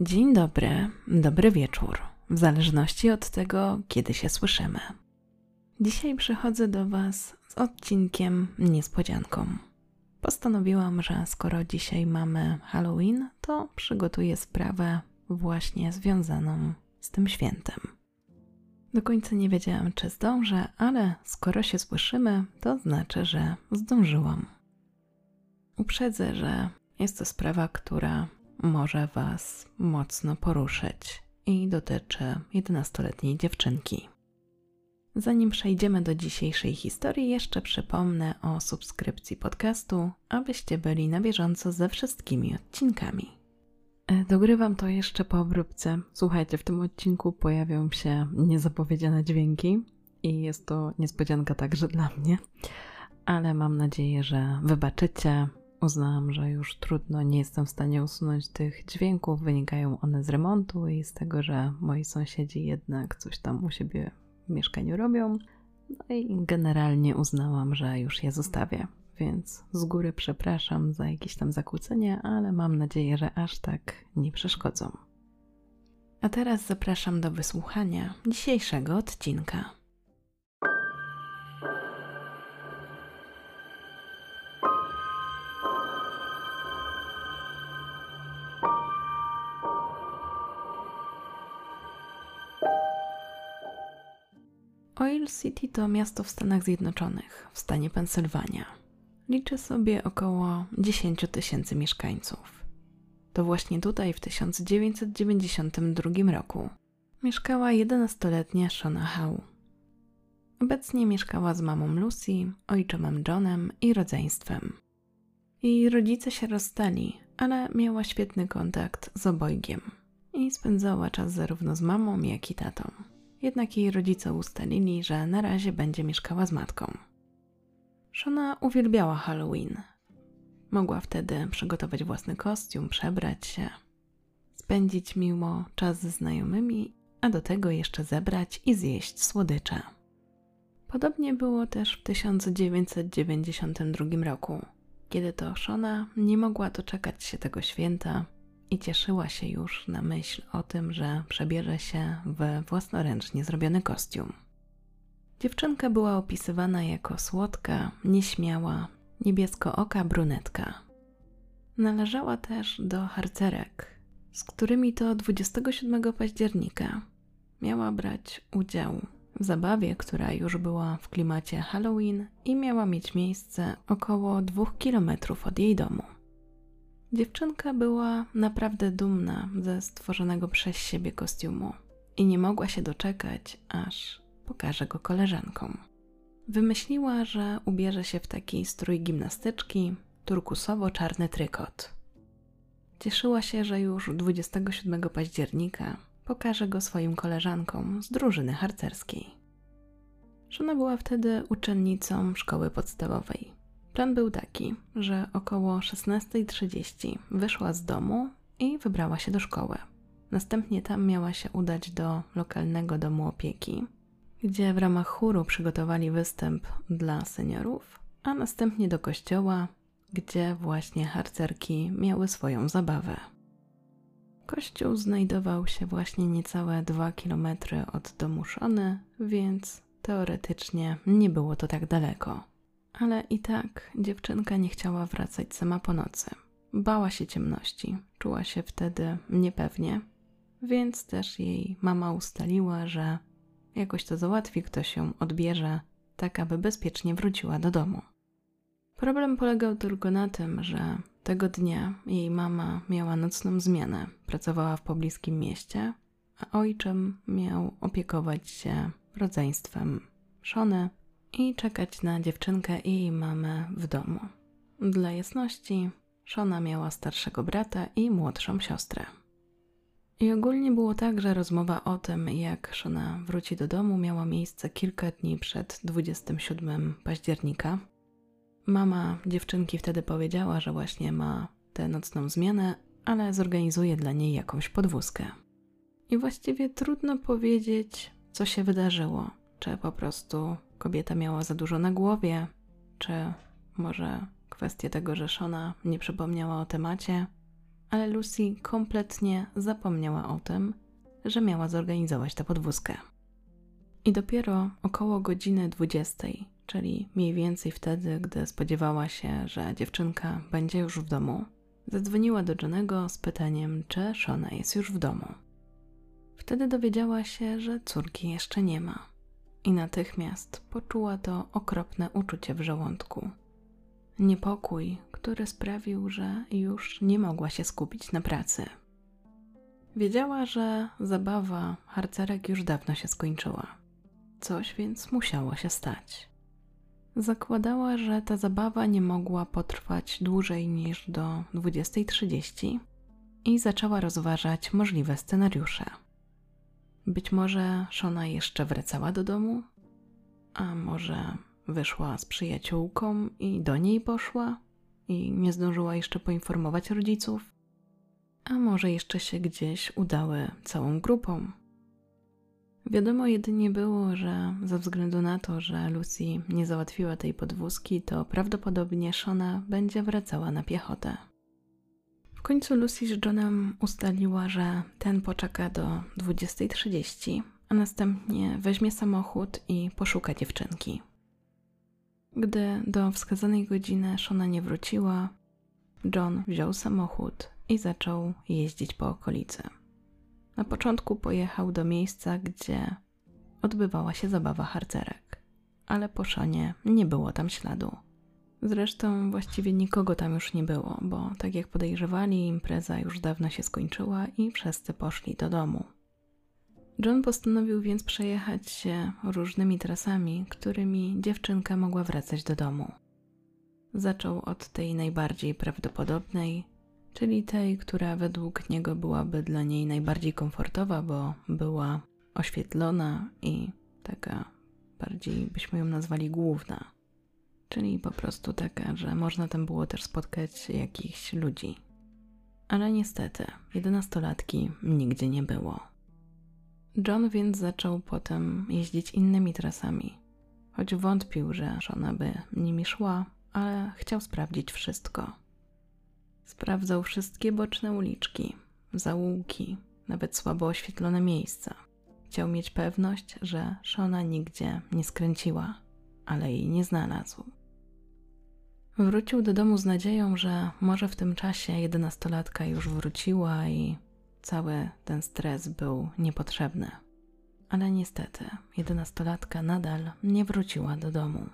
Dzień dobry, dobry wieczór, w zależności od tego, kiedy się słyszymy. Dzisiaj przychodzę do Was z odcinkiem niespodzianką. Postanowiłam, że skoro dzisiaj mamy Halloween, to przygotuję sprawę właśnie związaną z tym świętem. Do końca nie wiedziałam, czy zdążę, ale skoro się słyszymy, to znaczy, że zdążyłam. Uprzedzę, że jest to sprawa, która może Was mocno poruszyć i dotyczy 11-letniej dziewczynki. Zanim przejdziemy do dzisiejszej historii, jeszcze przypomnę o subskrypcji podcastu, abyście byli na bieżąco ze wszystkimi odcinkami. E, dogrywam to jeszcze po obróbce. Słuchajcie, w tym odcinku pojawią się niezapowiedziane dźwięki i jest to niespodzianka także dla mnie, ale mam nadzieję, że wybaczycie. Uznałam, że już trudno, nie jestem w stanie usunąć tych dźwięków. Wynikają one z remontu i z tego, że moi sąsiedzi jednak coś tam u siebie w mieszkaniu robią. No i generalnie uznałam, że już je zostawię. Więc z góry przepraszam za jakieś tam zakłócenie, ale mam nadzieję, że aż tak nie przeszkodzą. A teraz zapraszam do wysłuchania dzisiejszego odcinka. Oil City to miasto w Stanach Zjednoczonych, w stanie Pensylwania. Liczy sobie około 10 tysięcy mieszkańców. To właśnie tutaj w 1992 roku mieszkała 11-letnia Shona Howe. Obecnie mieszkała z mamą Lucy, ojczymem Johnem i rodzeństwem. Jej rodzice się rozstali, ale miała świetny kontakt z obojgiem i spędzała czas zarówno z mamą, jak i tatą jednak jej rodzice ustalili, że na razie będzie mieszkała z matką. Shona uwielbiała Halloween. Mogła wtedy przygotować własny kostium, przebrać się, spędzić miło czas ze znajomymi, a do tego jeszcze zebrać i zjeść słodycze. Podobnie było też w 1992 roku, kiedy to Shona nie mogła doczekać się tego święta i cieszyła się już na myśl o tym, że przebierze się we własnoręcznie zrobiony kostium. Dziewczynka była opisywana jako słodka, nieśmiała, niebiesko-oka brunetka. Należała też do harcerek, z którymi to 27 października miała brać udział w zabawie, która już była w klimacie Halloween i miała mieć miejsce około dwóch kilometrów od jej domu. Dziewczynka była naprawdę dumna ze stworzonego przez siebie kostiumu i nie mogła się doczekać, aż pokaże go koleżankom. Wymyśliła, że ubierze się w taki strój gimnastyczki, turkusowo-czarny trykot. Cieszyła się, że już 27 października pokaże go swoim koleżankom z drużyny harcerskiej. Żona była wtedy uczennicą szkoły podstawowej. Plan był taki, że około 16.30 wyszła z domu i wybrała się do szkoły. Następnie tam miała się udać do lokalnego domu opieki, gdzie w ramach chóru przygotowali występ dla seniorów, a następnie do kościoła, gdzie właśnie harcerki miały swoją zabawę. Kościół znajdował się właśnie niecałe dwa kilometry od domu Szony, więc teoretycznie nie było to tak daleko. Ale i tak dziewczynka nie chciała wracać sama po nocy. Bała się ciemności, czuła się wtedy niepewnie, więc też jej mama ustaliła, że jakoś to załatwi, ktoś ją odbierze, tak aby bezpiecznie wróciła do domu. Problem polegał tylko na tym, że tego dnia jej mama miała nocną zmianę, pracowała w pobliskim mieście, a ojczym miał opiekować się rodzeństwem Szony i czekać na dziewczynkę i jej mamę w domu. Dla jasności, Shona miała starszego brata i młodszą siostrę. I ogólnie było tak, że rozmowa o tym, jak Shona wróci do domu, miała miejsce kilka dni przed 27 października. Mama dziewczynki wtedy powiedziała, że właśnie ma tę nocną zmianę, ale zorganizuje dla niej jakąś podwózkę. I właściwie trudno powiedzieć, co się wydarzyło. Czy po prostu kobieta miała za dużo na głowie, czy może kwestia tego, że Shona nie przypomniała o temacie. ale Lucy kompletnie zapomniała o tym, że miała zorganizować tę podwózkę. I dopiero około godziny 20, czyli mniej więcej wtedy, gdy spodziewała się, że dziewczynka będzie już w domu, zadzwoniła do Johnego z pytaniem, czy Shona jest już w domu. Wtedy dowiedziała się, że córki jeszcze nie ma i natychmiast poczuła to okropne uczucie w żołądku. Niepokój, który sprawił, że już nie mogła się skupić na pracy. Wiedziała, że zabawa harcerek już dawno się skończyła. Coś więc musiało się stać. Zakładała, że ta zabawa nie mogła potrwać dłużej niż do 20.30 i zaczęła rozważać możliwe scenariusze. Być może Shona jeszcze wracała do domu, a może wyszła z przyjaciółką i do niej poszła i nie zdążyła jeszcze poinformować rodziców, a może jeszcze się gdzieś udały całą grupą. Wiadomo jedynie było, że ze względu na to, że Lucy nie załatwiła tej podwózki, to prawdopodobnie Shona będzie wracała na piechotę. W końcu Lucy z Johnem ustaliła, że ten poczeka do 20.30, a następnie weźmie samochód i poszuka dziewczynki. Gdy do wskazanej godziny Shona nie wróciła, John wziął samochód i zaczął jeździć po okolicy. Na początku pojechał do miejsca, gdzie odbywała się zabawa harcerek, ale po Szonie nie było tam śladu. Zresztą właściwie nikogo tam już nie było, bo tak jak podejrzewali, impreza już dawno się skończyła i wszyscy poszli do domu. John postanowił więc przejechać się różnymi trasami, którymi dziewczynka mogła wracać do domu. Zaczął od tej najbardziej prawdopodobnej, czyli tej, która według niego byłaby dla niej najbardziej komfortowa, bo była oświetlona i taka bardziej byśmy ją nazwali główna, czyli po prostu taka, że można tam było też spotkać jakichś ludzi. Ale niestety, jedenastolatki nigdzie nie było. John więc zaczął potem jeździć innymi trasami, choć wątpił, że żona by nimi szła, ale chciał sprawdzić wszystko. Sprawdzał wszystkie boczne uliczki, zaułki, nawet słabo oświetlone miejsca. Chciał mieć pewność, że Shona nigdzie nie skręciła, ale jej nie znalazł. Wrócił do domu z nadzieją, że może w tym czasie jedenastolatka już wróciła i cały ten stres był niepotrzebny. Ale niestety, jedenastolatka nadal nie wróciła do domu.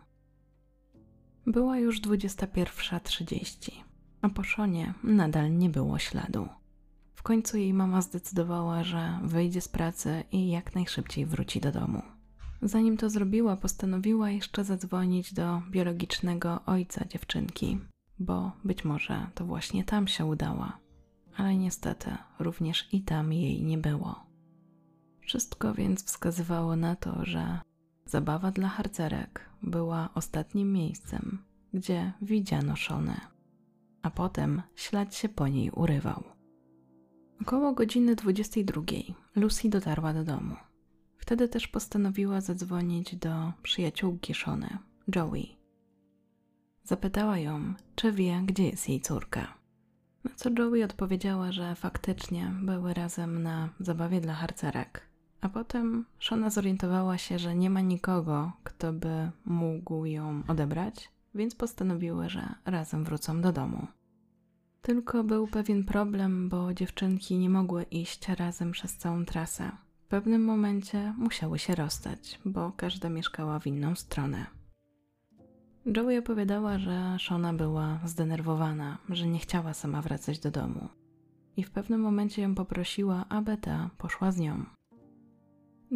Była już 21.30, a po Szonie nadal nie było śladu. W końcu jej mama zdecydowała, że wyjdzie z pracy i jak najszybciej wróci do domu. Zanim to zrobiła, postanowiła jeszcze zadzwonić do biologicznego ojca dziewczynki, bo być może to właśnie tam się udała ale niestety również i tam jej nie było. Wszystko więc wskazywało na to, że zabawa dla harcerek była ostatnim miejscem, gdzie widziano Szonę, a potem ślad się po niej urywał. Około godziny 22 Lucy dotarła do domu. Wtedy też postanowiła zadzwonić do przyjaciółki Szony, Joey. Zapytała ją, czy wie, gdzie jest jej córka. Na co Joey odpowiedziała, że faktycznie były razem na zabawie dla harcerek. A potem Shona zorientowała się, że nie ma nikogo, kto by mógł ją odebrać, więc postanowiły, że razem wrócą do domu. Tylko był pewien problem, bo dziewczynki nie mogły iść razem przez całą trasę. Pewnym momencie musiały się rozstać, bo każda mieszkała w inną stronę. Joey opowiadała, że Shona była zdenerwowana, że nie chciała sama wracać do domu. I w pewnym momencie ją poprosiła, aby ta poszła z nią.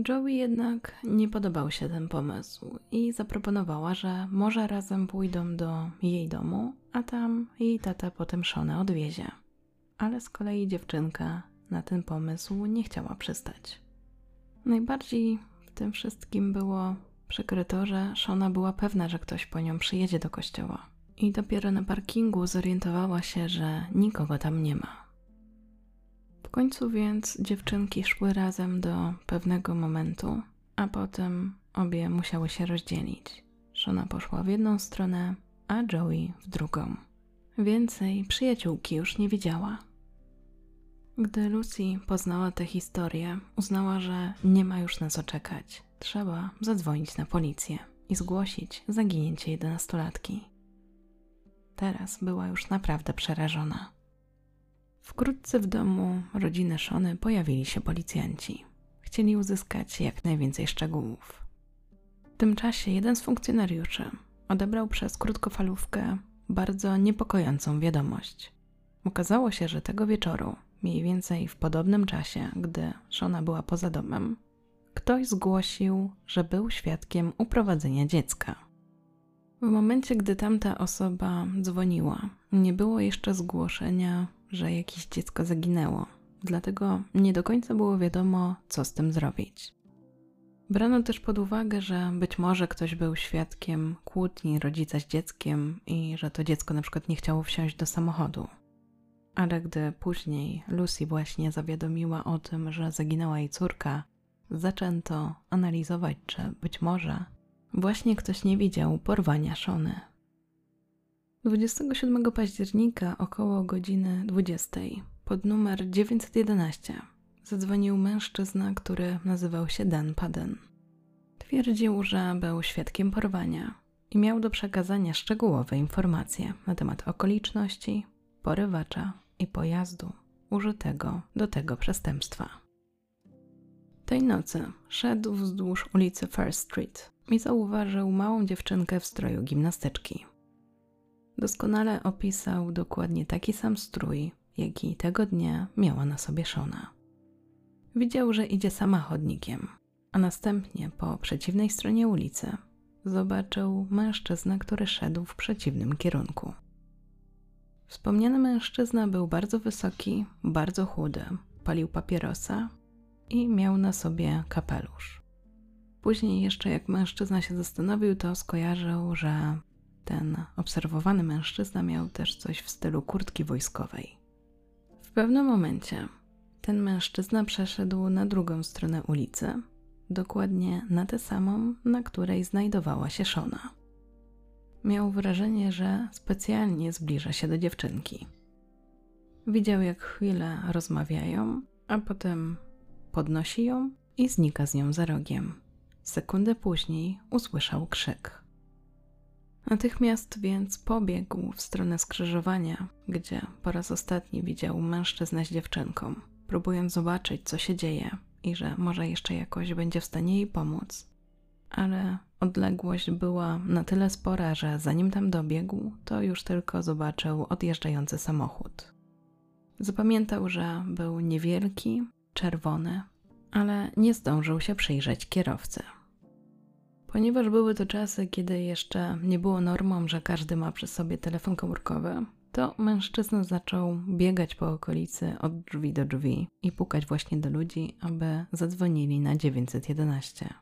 Joey jednak nie podobał się ten pomysł i zaproponowała, że może razem pójdą do jej domu, a tam jej tata potem Shonę odwiezie. Ale z kolei dziewczynka na ten pomysł nie chciała przystać. Najbardziej w tym wszystkim było Przykryto, że Shona była pewna, że ktoś po nią przyjedzie do kościoła. I dopiero na parkingu zorientowała się, że nikogo tam nie ma. W końcu więc dziewczynki szły razem do pewnego momentu, a potem obie musiały się rozdzielić. Shona poszła w jedną stronę, a Joey w drugą. Więcej przyjaciółki już nie widziała. Gdy Lucy poznała tę historię, uznała, że nie ma już na co czekać. Trzeba zadzwonić na policję i zgłosić zaginięcie jedenastolatki. Teraz była już naprawdę przerażona. Wkrótce w domu rodziny Szony pojawili się policjanci. Chcieli uzyskać jak najwięcej szczegółów. W tym czasie jeden z funkcjonariuszy odebrał przez krótkofalówkę bardzo niepokojącą wiadomość. Okazało się, że tego wieczoru, mniej więcej w podobnym czasie, gdy Szona była poza domem, ktoś zgłosił, że był świadkiem uprowadzenia dziecka. W momencie, gdy tamta osoba dzwoniła, nie było jeszcze zgłoszenia, że jakieś dziecko zaginęło, dlatego nie do końca było wiadomo, co z tym zrobić. Brano też pod uwagę, że być może ktoś był świadkiem kłótni rodzica z dzieckiem i że to dziecko na przykład nie chciało wsiąść do samochodu. Ale gdy później Lucy właśnie zawiadomiła o tym, że zaginęła jej córka, zaczęto analizować, czy być może właśnie ktoś nie widział porwania Szony. 27 października około godziny 20 pod numer 911 zadzwonił mężczyzna, który nazywał się Dan Paden. Twierdził, że był świadkiem porwania i miał do przekazania szczegółowe informacje na temat okoliczności, porywacza i pojazdu użytego do tego przestępstwa. Tej nocy szedł wzdłuż ulicy First Street i zauważył małą dziewczynkę w stroju gimnastyczki. Doskonale opisał dokładnie taki sam strój, jaki tego dnia miała na sobie Szona. Widział, że idzie sama chodnikiem, a następnie po przeciwnej stronie ulicy zobaczył mężczyznę, który szedł w przeciwnym kierunku. Wspomniany mężczyzna był bardzo wysoki, bardzo chudy, palił papierosa i miał na sobie kapelusz. Później, jeszcze jak mężczyzna się zastanowił, to skojarzył, że ten obserwowany mężczyzna miał też coś w stylu kurtki wojskowej. W pewnym momencie ten mężczyzna przeszedł na drugą stronę ulicy, dokładnie na tę samą, na której znajdowała się Szona. Miał wrażenie, że specjalnie zbliża się do dziewczynki. Widział, jak chwilę rozmawiają, a potem podnosi ją i znika z nią za rogiem. Sekundę później usłyszał krzyk. Natychmiast więc pobiegł w stronę skrzyżowania, gdzie po raz ostatni widział mężczyznę z dziewczynką, próbując zobaczyć, co się dzieje i że może jeszcze jakoś będzie w stanie jej pomóc. Ale odległość była na tyle spora, że zanim tam dobiegł, to już tylko zobaczył odjeżdżający samochód. Zapamiętał, że był niewielki, czerwony, ale nie zdążył się przyjrzeć kierowcy. Ponieważ były to czasy, kiedy jeszcze nie było normą, że każdy ma przy sobie telefon komórkowy, to mężczyzna zaczął biegać po okolicy od drzwi do drzwi i pukać właśnie do ludzi, aby zadzwonili na 911.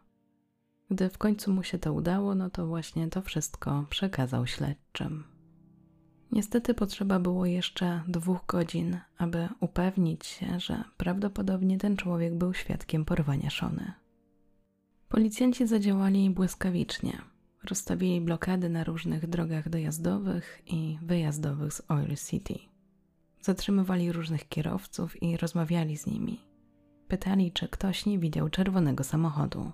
Gdy w końcu mu się to udało, no to właśnie to wszystko przekazał śledczym. Niestety potrzeba było jeszcze dwóch godzin, aby upewnić się, że prawdopodobnie ten człowiek był świadkiem porwania Szony. Policjanci zadziałali błyskawicznie. Rozstawili blokady na różnych drogach dojazdowych i wyjazdowych z Oil City. Zatrzymywali różnych kierowców i rozmawiali z nimi. Pytali, czy ktoś nie widział czerwonego samochodu.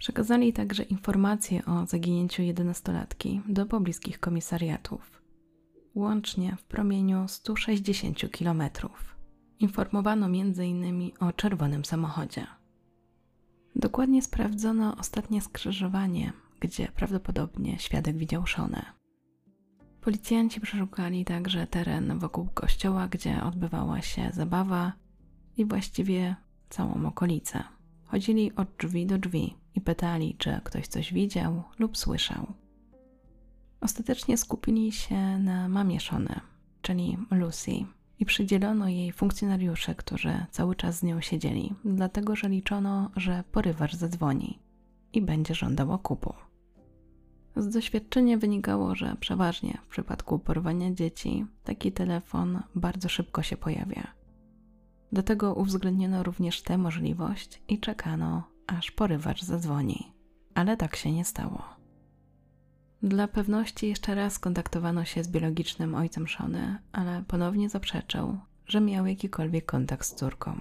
Przekazali także informacje o zaginięciu jedenastolatki do pobliskich komisariatów. Łącznie w promieniu 160 kilometrów. Informowano m.in. o czerwonym samochodzie. Dokładnie sprawdzono ostatnie skrzyżowanie, gdzie prawdopodobnie świadek widział Szonę. Policjanci przeszukali także teren wokół kościoła, gdzie odbywała się zabawa i właściwie całą okolicę. Chodzili od drzwi do drzwi i pytali, czy ktoś coś widział lub słyszał. Ostatecznie skupili się na mamie Szony, czyli Lucy, i przydzielono jej funkcjonariusze, którzy cały czas z nią siedzieli, dlatego że liczono, że porywacz zadzwoni i będzie żądał okupu. Z doświadczenia wynikało, że przeważnie w przypadku porwania dzieci taki telefon bardzo szybko się pojawia. Do tego uwzględniono również tę możliwość i czekano, aż porywacz zadzwoni, ale tak się nie stało. Dla pewności jeszcze raz kontaktowano się z biologicznym ojcem Szony, ale ponownie zaprzeczył, że miał jakikolwiek kontakt z córką.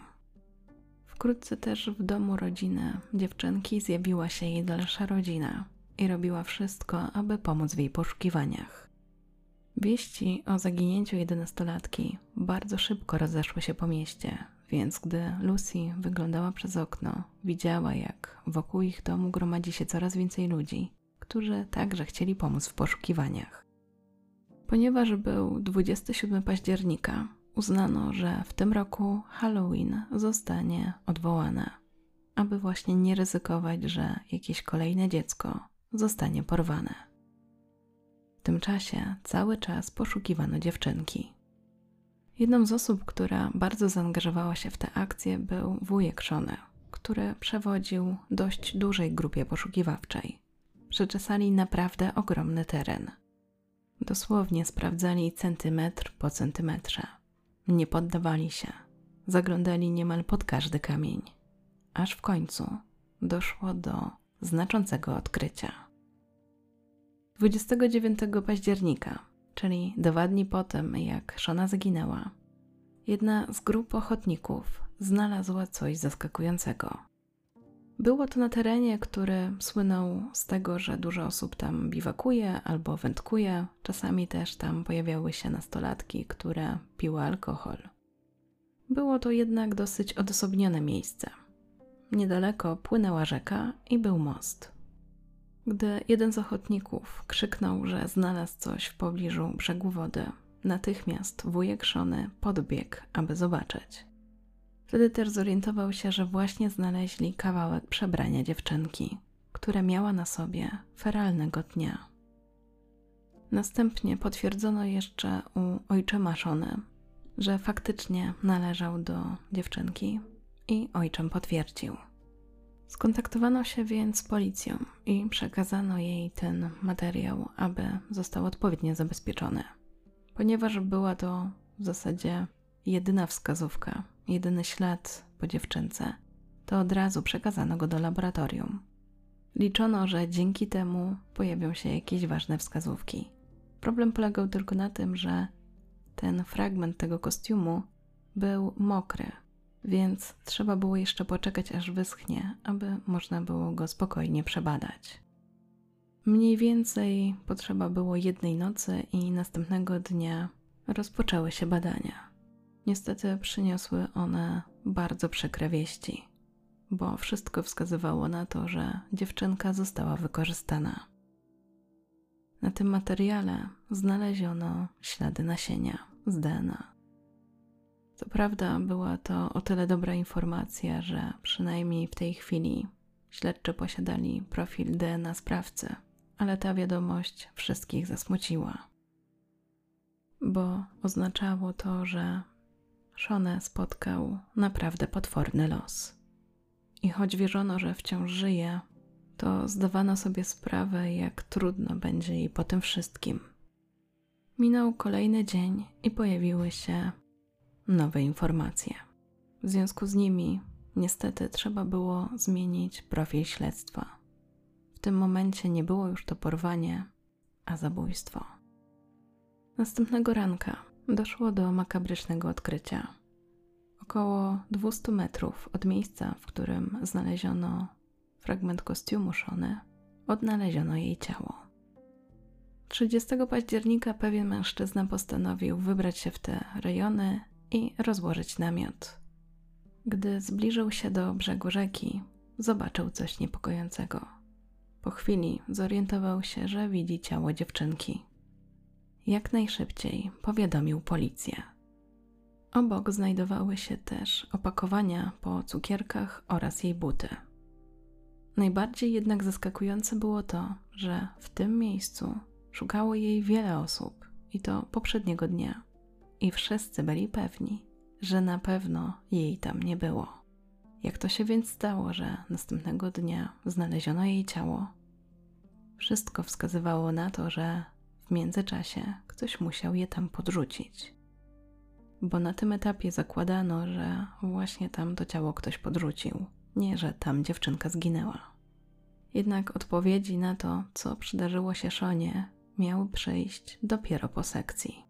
Wkrótce też w domu rodziny dziewczynki zjawiła się jej dalsza rodzina i robiła wszystko, aby pomóc w jej poszukiwaniach. Wieści o zaginięciu jedenastolatki bardzo szybko rozeszły się po mieście, więc gdy Lucy wyglądała przez okno, widziała, jak wokół ich domu gromadzi się coraz więcej ludzi, którzy także chcieli pomóc w poszukiwaniach. Ponieważ był 27 października, uznano, że w tym roku Halloween zostanie odwołane, aby właśnie nie ryzykować, że jakieś kolejne dziecko zostanie porwane. Tym czasie cały czas poszukiwano dziewczynki. Jedną z osób, która bardzo zaangażowała się w tę akcję, był wujek Szony, który przewodził dość dużej grupie poszukiwawczej. Przeczesali naprawdę ogromny teren. Dosłownie sprawdzali centymetr po centymetrze. Nie poddawali się. Zaglądali niemal pod każdy kamień. Aż w końcu doszło do znaczącego odkrycia. 29 października, czyli dwa dni po tym, jak Szona zginęła, jedna z grup ochotników znalazła coś zaskakującego. Było to na terenie, który słynął z tego, że dużo osób tam biwakuje albo wędkuje. Czasami też tam pojawiały się nastolatki, które piły alkohol. Było to jednak dosyć odosobnione miejsce. Niedaleko płynęła rzeka i był most. Gdy jeden z ochotników krzyknął, że znalazł coś w pobliżu brzegu wody, natychmiast wujek Szony podbiegł, aby zobaczyć. Wtedy też zorientował się, że właśnie znaleźli kawałek przebrania dziewczynki, które miała na sobie feralnego dnia. Następnie potwierdzono jeszcze u ojczyma Szony, że faktycznie należał do dziewczynki i ojczym potwierdził. Skontaktowano się więc z policją i przekazano jej ten materiał, aby został odpowiednio zabezpieczony. Ponieważ była to w zasadzie jedyna wskazówka, jedyny ślad po dziewczynce, to od razu przekazano go do laboratorium. Liczono, że dzięki temu pojawią się jakieś ważne wskazówki. Problem polegał tylko na tym, że ten fragment tego kostiumu był mokry, więc trzeba było jeszcze poczekać, aż wyschnie, aby można było go spokojnie przebadać. Mniej więcej potrzeba było jednej nocy i następnego dnia rozpoczęły się badania. Niestety przyniosły one bardzo przykre wieści, bo wszystko wskazywało na to, że dziewczynka została wykorzystana. Na tym materiale znaleziono ślady nasienia z DNA. Co prawda, była to o tyle dobra informacja, że przynajmniej w tej chwili śledczy posiadali profil DNA sprawcy, ale ta wiadomość wszystkich zasmuciła, bo oznaczało to, że Szonę spotkał naprawdę potworny los. I choć wierzono, że wciąż żyje, to zdawano sobie sprawę, jak trudno będzie jej po tym wszystkim. Minął kolejny dzień i pojawiły się nowe informacje. W związku z nimi, niestety, trzeba było zmienić profil śledztwa. W tym momencie nie było już to porwanie, a zabójstwo. Następnego ranka doszło do makabrycznego odkrycia. Około 200 metrów od miejsca, w którym znaleziono fragment kostiumu Szony, odnaleziono jej ciało. 30 października pewien mężczyzna postanowił wybrać się w te rejony i rozłożyć namiot. Gdy zbliżył się do brzegu rzeki, zobaczył coś niepokojącego. Po chwili zorientował się, że widzi ciało dziewczynki. Jak najszybciej powiadomił policję. Obok znajdowały się też opakowania po cukierkach oraz jej buty. Najbardziej jednak zaskakujące było to, że w tym miejscu szukało jej wiele osób i to poprzedniego dnia i wszyscy byli pewni, że na pewno jej tam nie było. Jak to się więc stało, że następnego dnia znaleziono jej ciało? Wszystko wskazywało na to, że w międzyczasie ktoś musiał je tam podrzucić. Bo na tym etapie zakładano, że właśnie tam to ciało ktoś podrzucił, nie że tam dziewczynka zginęła. Jednak odpowiedzi na to, co przydarzyło się Szonie, miały przyjść dopiero po sekcji.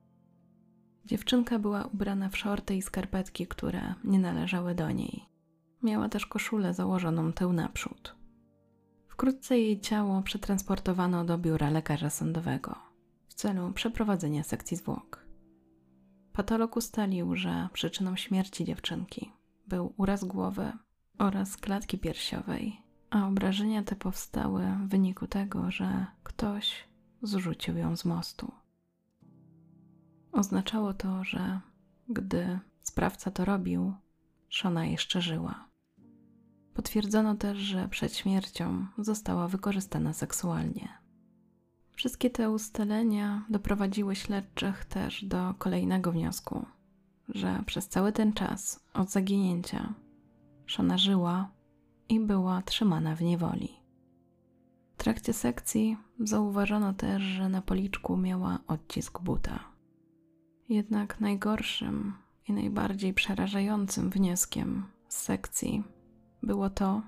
Dziewczynka była ubrana w szorty i skarpetki, które nie należały do niej. Miała też koszulę założoną tył naprzód. Wkrótce jej ciało przetransportowano do biura lekarza sądowego w celu przeprowadzenia sekcji zwłok. Patolog ustalił, że przyczyną śmierci dziewczynki był uraz głowy oraz klatki piersiowej, a obrażenia te powstały w wyniku tego, że ktoś zrzucił ją z mostu. Oznaczało to, że gdy sprawca to robił, Shona jeszcze żyła. Potwierdzono też, że przed śmiercią została wykorzystana seksualnie. Wszystkie te ustalenia doprowadziły śledczych też do kolejnego wniosku, że przez cały ten czas od zaginięcia Shona żyła i była trzymana w niewoli. W trakcie sekcji zauważono też, że na policzku miała odcisk buta. Jednak najgorszym i najbardziej przerażającym wnioskiem z sekcji było to,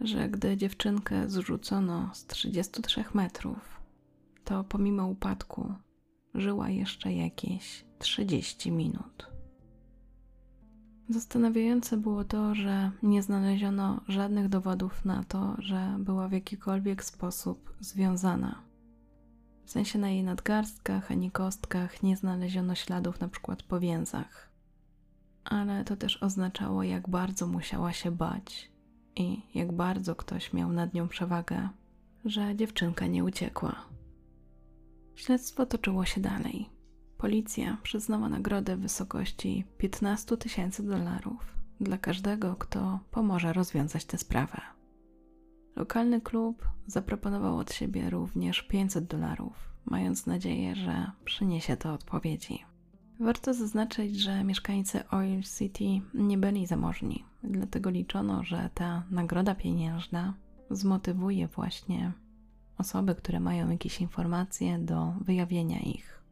że gdy dziewczynkę zrzucono z 33 metrów, to pomimo upadku żyła jeszcze jakieś 30 minut. Zastanawiające było to, że nie znaleziono żadnych dowodów na to, że była w jakikolwiek sposób związana. W sensie na jej nadgarstkach ani kostkach nie znaleziono śladów przykład po więzach. Ale to też oznaczało, jak bardzo musiała się bać i jak bardzo ktoś miał nad nią przewagę, że dziewczynka nie uciekła. Śledztwo toczyło się dalej. Policja przyznała nagrodę w wysokości 15 tysięcy dolarów dla każdego, kto pomoże rozwiązać tę sprawę. Lokalny klub zaproponował od siebie również 500 dolarów, mając nadzieję, że przyniesie to odpowiedzi. Warto zaznaczyć, że mieszkańcy Oil City nie byli zamożni, dlatego liczono, że ta nagroda pieniężna zmotywuje właśnie osoby, które mają jakieś informacje do wyjawienia ich.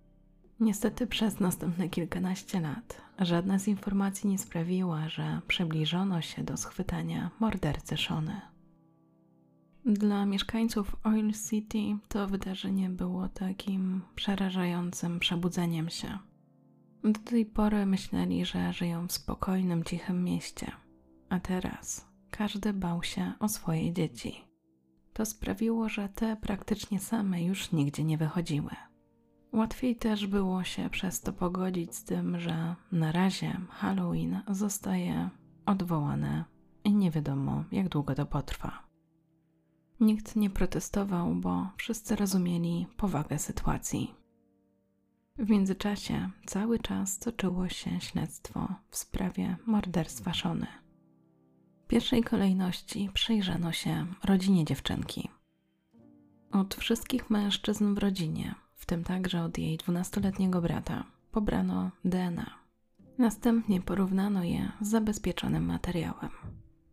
Niestety przez następne kilkanaście lat żadna z informacji nie sprawiła, że przybliżono się do schwytania mordercy Shony. Dla mieszkańców Oil City to wydarzenie było takim przerażającym przebudzeniem się. Do tej pory myśleli, że żyją w spokojnym, cichym mieście, a teraz każdy bał się o swoje dzieci. To sprawiło, że te praktycznie same już nigdzie nie wychodziły. Łatwiej też było się przez to pogodzić z tym, że na razie Halloween zostaje odwołane i nie wiadomo, jak długo to potrwa. Nikt nie protestował, bo wszyscy rozumieli powagę sytuacji. W międzyczasie cały czas toczyło się śledztwo w sprawie morderstwa Szony. W pierwszej kolejności przyjrzano się rodzinie dziewczynki. Od wszystkich mężczyzn w rodzinie w tym także od jej dwunastoletniego brata, pobrano DNA. Następnie porównano je z zabezpieczonym materiałem.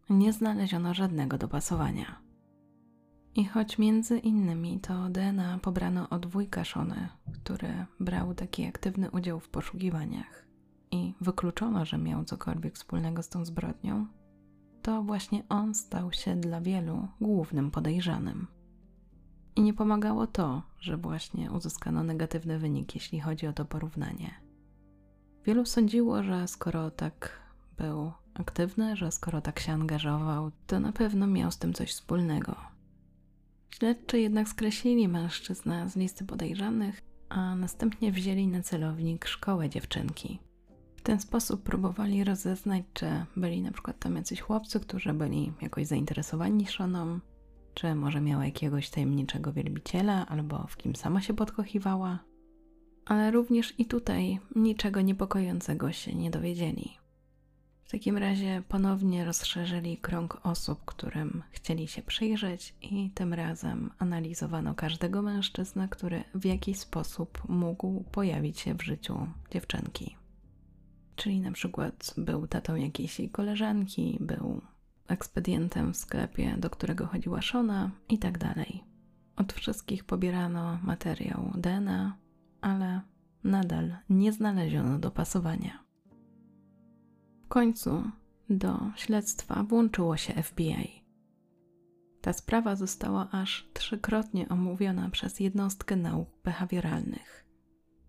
Nie znaleziono żadnego dopasowania. I choć między innymi to DNA pobrano od wujka Szony, który brał taki aktywny udział w poszukiwaniach i wykluczono, że miał cokolwiek wspólnego z tą zbrodnią, to właśnie on stał się dla wielu głównym podejrzanym. I nie pomagało to, że właśnie uzyskano negatywny wynik, jeśli chodzi o to porównanie. Wielu sądziło, że skoro tak był aktywny, że skoro tak się angażował, to na pewno miał z tym coś wspólnego. Śledczy jednak skreślili mężczyznę z listy podejrzanych, a następnie wzięli na celownik szkołę dziewczynki. W ten sposób próbowali rozeznać, czy byli na przykład tam jacyś chłopcy, którzy byli jakoś zainteresowani Szoną, czy może miała jakiegoś tajemniczego wielbiciela, albo w kim sama się podkochiwała. Ale również i tutaj niczego niepokojącego się nie dowiedzieli. W takim razie ponownie rozszerzyli krąg osób, którym chcieli się przyjrzeć, i tym razem analizowano każdego mężczyznę, który w jakiś sposób mógł pojawić się w życiu dziewczynki. Czyli na przykład był tatą jakiejś jej koleżanki, był ekspedientem w sklepie, do którego chodziła Szona i tak dalej. Od wszystkich pobierano materiał DNA, ale nadal nie znaleziono dopasowania. W końcu do śledztwa włączyło się FBI. Ta sprawa została aż trzykrotnie omówiona przez jednostkę nauk behawioralnych.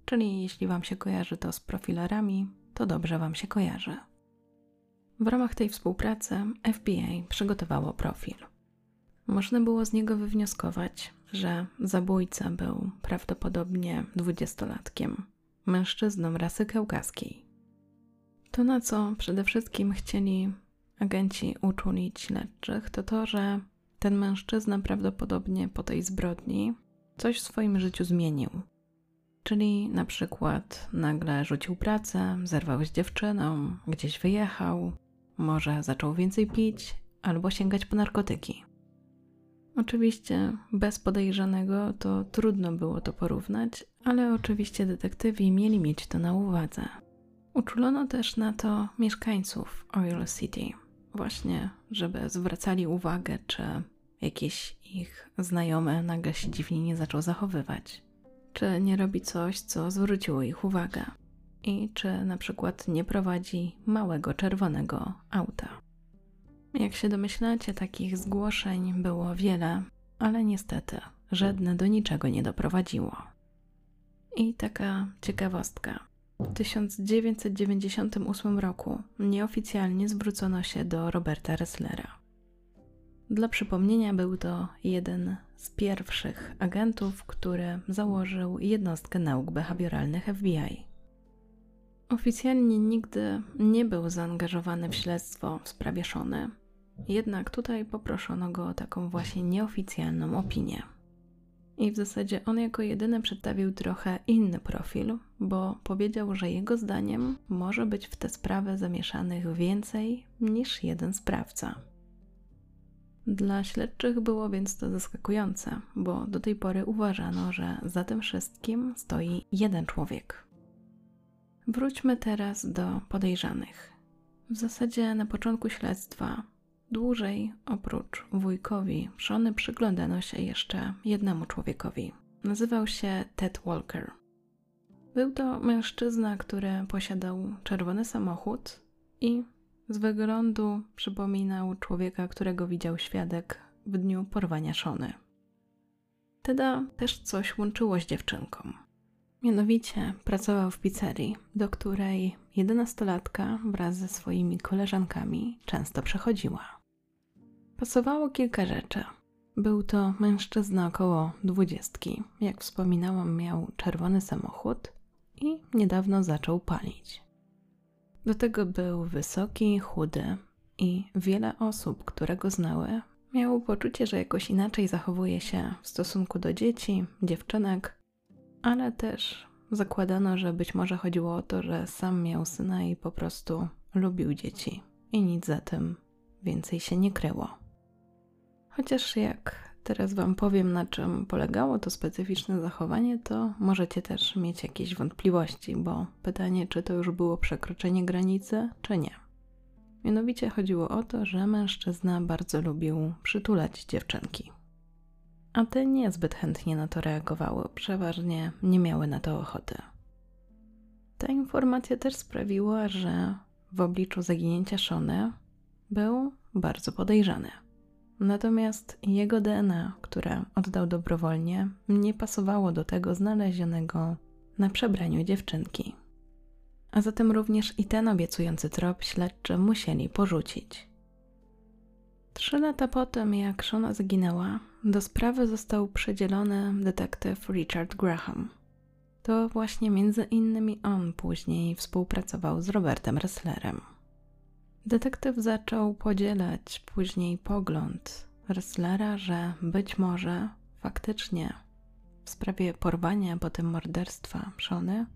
czyli jeśli Wam się kojarzy to z profilerami, to dobrze Wam się kojarzy. W ramach tej współpracy FBI przygotowało profil. Można było z niego wywnioskować, że zabójca był prawdopodobnie dwudziestolatkiem, mężczyzną rasy kaukaskiej. To, na co przede wszystkim chcieli agenci uczulić śledczych, to to, że ten mężczyzna prawdopodobnie po tej zbrodni coś w swoim życiu zmienił. Czyli na przykład nagle rzucił pracę, zerwał z dziewczyną, gdzieś wyjechał, może zaczął więcej pić albo sięgać po narkotyki. Oczywiście bez podejrzanego to trudno było to porównać, ale oczywiście detektywi mieli mieć to na uwadze. Uczulono też na to mieszkańców Oil City, właśnie, żeby zwracali uwagę, czy jakiś ich znajomy nagle się dziwnie nie zaczął zachowywać, czy nie robi coś, co zwróciło ich uwagę i czy na przykład nie prowadzi małego czerwonego auta. Jak się domyślacie, takich zgłoszeń było wiele, ale niestety żadne do niczego nie doprowadziło. I taka ciekawostka. W 1998 roku nieoficjalnie zwrócono się do Roberta Resslera. Dla przypomnienia, był to jeden z pierwszych agentów, który założył jednostkę nauk behawioralnych FBI. Oficjalnie nigdy nie był zaangażowany w śledztwo w sprawie Shony, jednak tutaj poproszono go o taką właśnie nieoficjalną opinię. I w zasadzie on jako jedyny przedstawił trochę inny profil, bo powiedział, że jego zdaniem może być w tę sprawę zamieszanych więcej niż jeden sprawca. Dla śledczych było więc to zaskakujące, bo do tej pory uważano, że za tym wszystkim stoi jeden człowiek. Wróćmy teraz do podejrzanych. W zasadzie na początku śledztwa dłużej oprócz wujkowi Szony przyglądano się jeszcze jednemu człowiekowi. Nazywał się Ted Walker. Był to mężczyzna, który posiadał czerwony samochód i z wyglądu przypominał człowieka, którego widział świadek w dniu porwania Szony. Teda też coś łączyło z dziewczynką. Mianowicie pracował w pizzerii, do której jedenastolatka wraz ze swoimi koleżankami często przechodziła. Pasowało kilka rzeczy. Był to mężczyzna około dwudziestki. Jak wspominałam, miał czerwony samochód i niedawno zaczął palić. Do tego był wysoki, chudy i wiele osób, które go znały, miało poczucie, że jakoś inaczej zachowuje się w stosunku do dzieci, dziewczynek, ale też zakładano, że być może chodziło o to, że sam miał syna i po prostu lubił dzieci i nic za tym więcej się nie kryło. Chociaż jak teraz Wam powiem, na czym polegało to specyficzne zachowanie, to możecie też mieć jakieś wątpliwości, bo pytanie, czy to już było przekroczenie granicy, czy nie. Mianowicie chodziło o to, że mężczyzna bardzo lubił przytulać dziewczynki. A te niezbyt chętnie na to reagowały, przeważnie nie miały na to ochoty. Ta informacja też sprawiła, że w obliczu zaginięcia Szony był bardzo podejrzany. Natomiast jego DNA, które oddał dobrowolnie, nie pasowało do tego znalezionego na przebraniu dziewczynki. A zatem również i ten obiecujący trop śledczy musieli porzucić. Trzy lata po tym, jak Shona zginęła, do sprawy został przydzielony detektyw Richard Graham. To właśnie między innymi on później współpracował z Robertem Resslerem. Detektyw zaczął podzielać później pogląd Resslera, że być może faktycznie w sprawie porwania, potem morderstwa Szony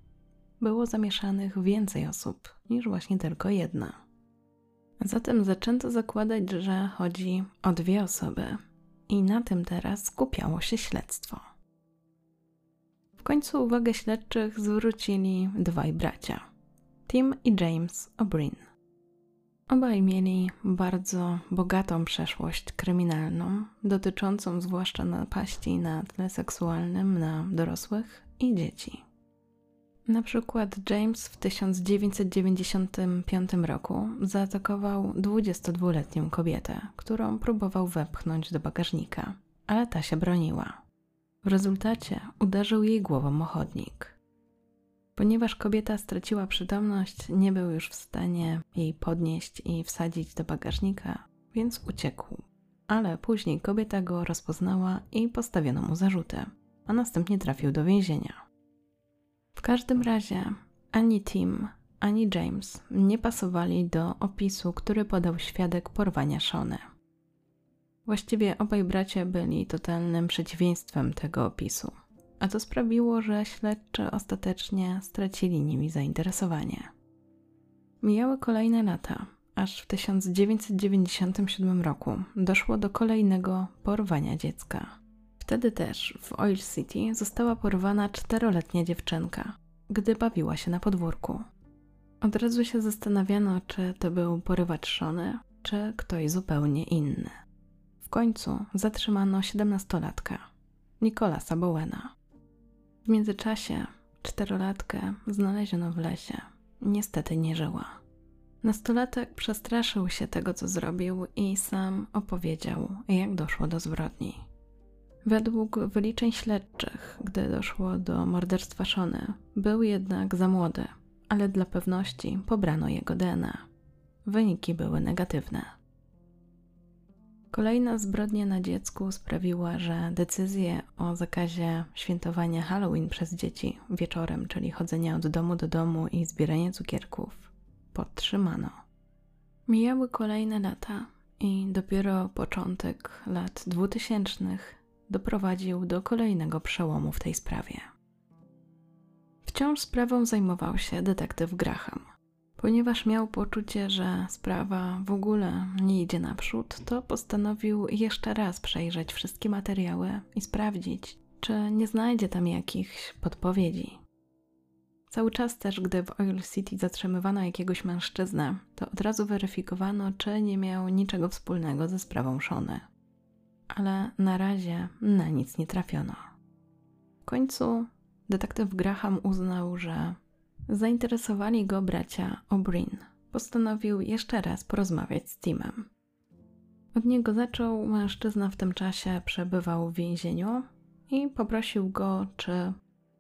było zamieszanych więcej osób niż właśnie tylko jedna. Zatem zaczęto zakładać, że chodzi o dwie osoby i na tym teraz skupiało się śledztwo. W końcu uwagę śledczych zwrócili dwaj bracia, Tim i James O'Brien. Obaj mieli bardzo bogatą przeszłość kryminalną, dotyczącą zwłaszcza napaści na tle seksualnym na dorosłych i dzieci. Na przykład James w 1995 roku zaatakował 22-letnią kobietę, którą próbował wepchnąć do bagażnika, ale ta się broniła. W rezultacie uderzył jej głową o chodnik. Ponieważ kobieta straciła przytomność, nie był już w stanie jej podnieść i wsadzić do bagażnika, więc uciekł. Ale później kobieta go rozpoznała i postawiono mu zarzuty, a następnie trafił do więzienia. W każdym razie ani Tim, ani James nie pasowali do opisu, który podał świadek porwania Shony. Właściwie obaj bracia byli totalnym przeciwieństwem tego opisu, a to sprawiło, że śledczy ostatecznie stracili nimi zainteresowanie. Mijały kolejne lata, aż w 1997 roku doszło do kolejnego porwania dziecka. Wtedy też w Oil City została porwana czteroletnia dziewczynka, gdy bawiła się na podwórku. Od razu się zastanawiano, czy to był porywacz Szony, czy ktoś zupełnie inny. W końcu zatrzymano siedemnastolatka, Nicolasa Bowena. W międzyczasie czterolatkę znaleziono w lesie. Niestety nie żyła. Nastolatek przestraszył się tego, co zrobił i sam opowiedział, jak doszło do zbrodni. Według wyliczeń śledczych, gdy doszło do morderstwa Szony, był jednak za młody, ale dla pewności pobrano jego DNA. Wyniki były negatywne. Kolejna zbrodnia na dziecku sprawiła, że decyzję o zakazie świętowania Halloween przez dzieci wieczorem, czyli chodzenia od domu do domu i zbierania cukierków, podtrzymano. Mijały kolejne lata i dopiero początek lat dwutysięcznych doprowadził do kolejnego przełomu w tej sprawie. Wciąż sprawą zajmował się detektyw Graham. Ponieważ miał poczucie, że sprawa w ogóle nie idzie naprzód, to postanowił jeszcze raz przejrzeć wszystkie materiały i sprawdzić, czy nie znajdzie tam jakichś podpowiedzi. Cały czas też, gdy w Oil City zatrzymywano jakiegoś mężczyznę, to od razu weryfikowano, czy nie miał niczego wspólnego ze sprawą Shony. Ale na razie na nic nie trafiono. W końcu detektyw Graham uznał, że zainteresowali go bracia O'Brien. Postanowił jeszcze raz porozmawiać z Timem. Od niego zaczął, mężczyzna w tym czasie przebywał w więzieniu i poprosił go, czy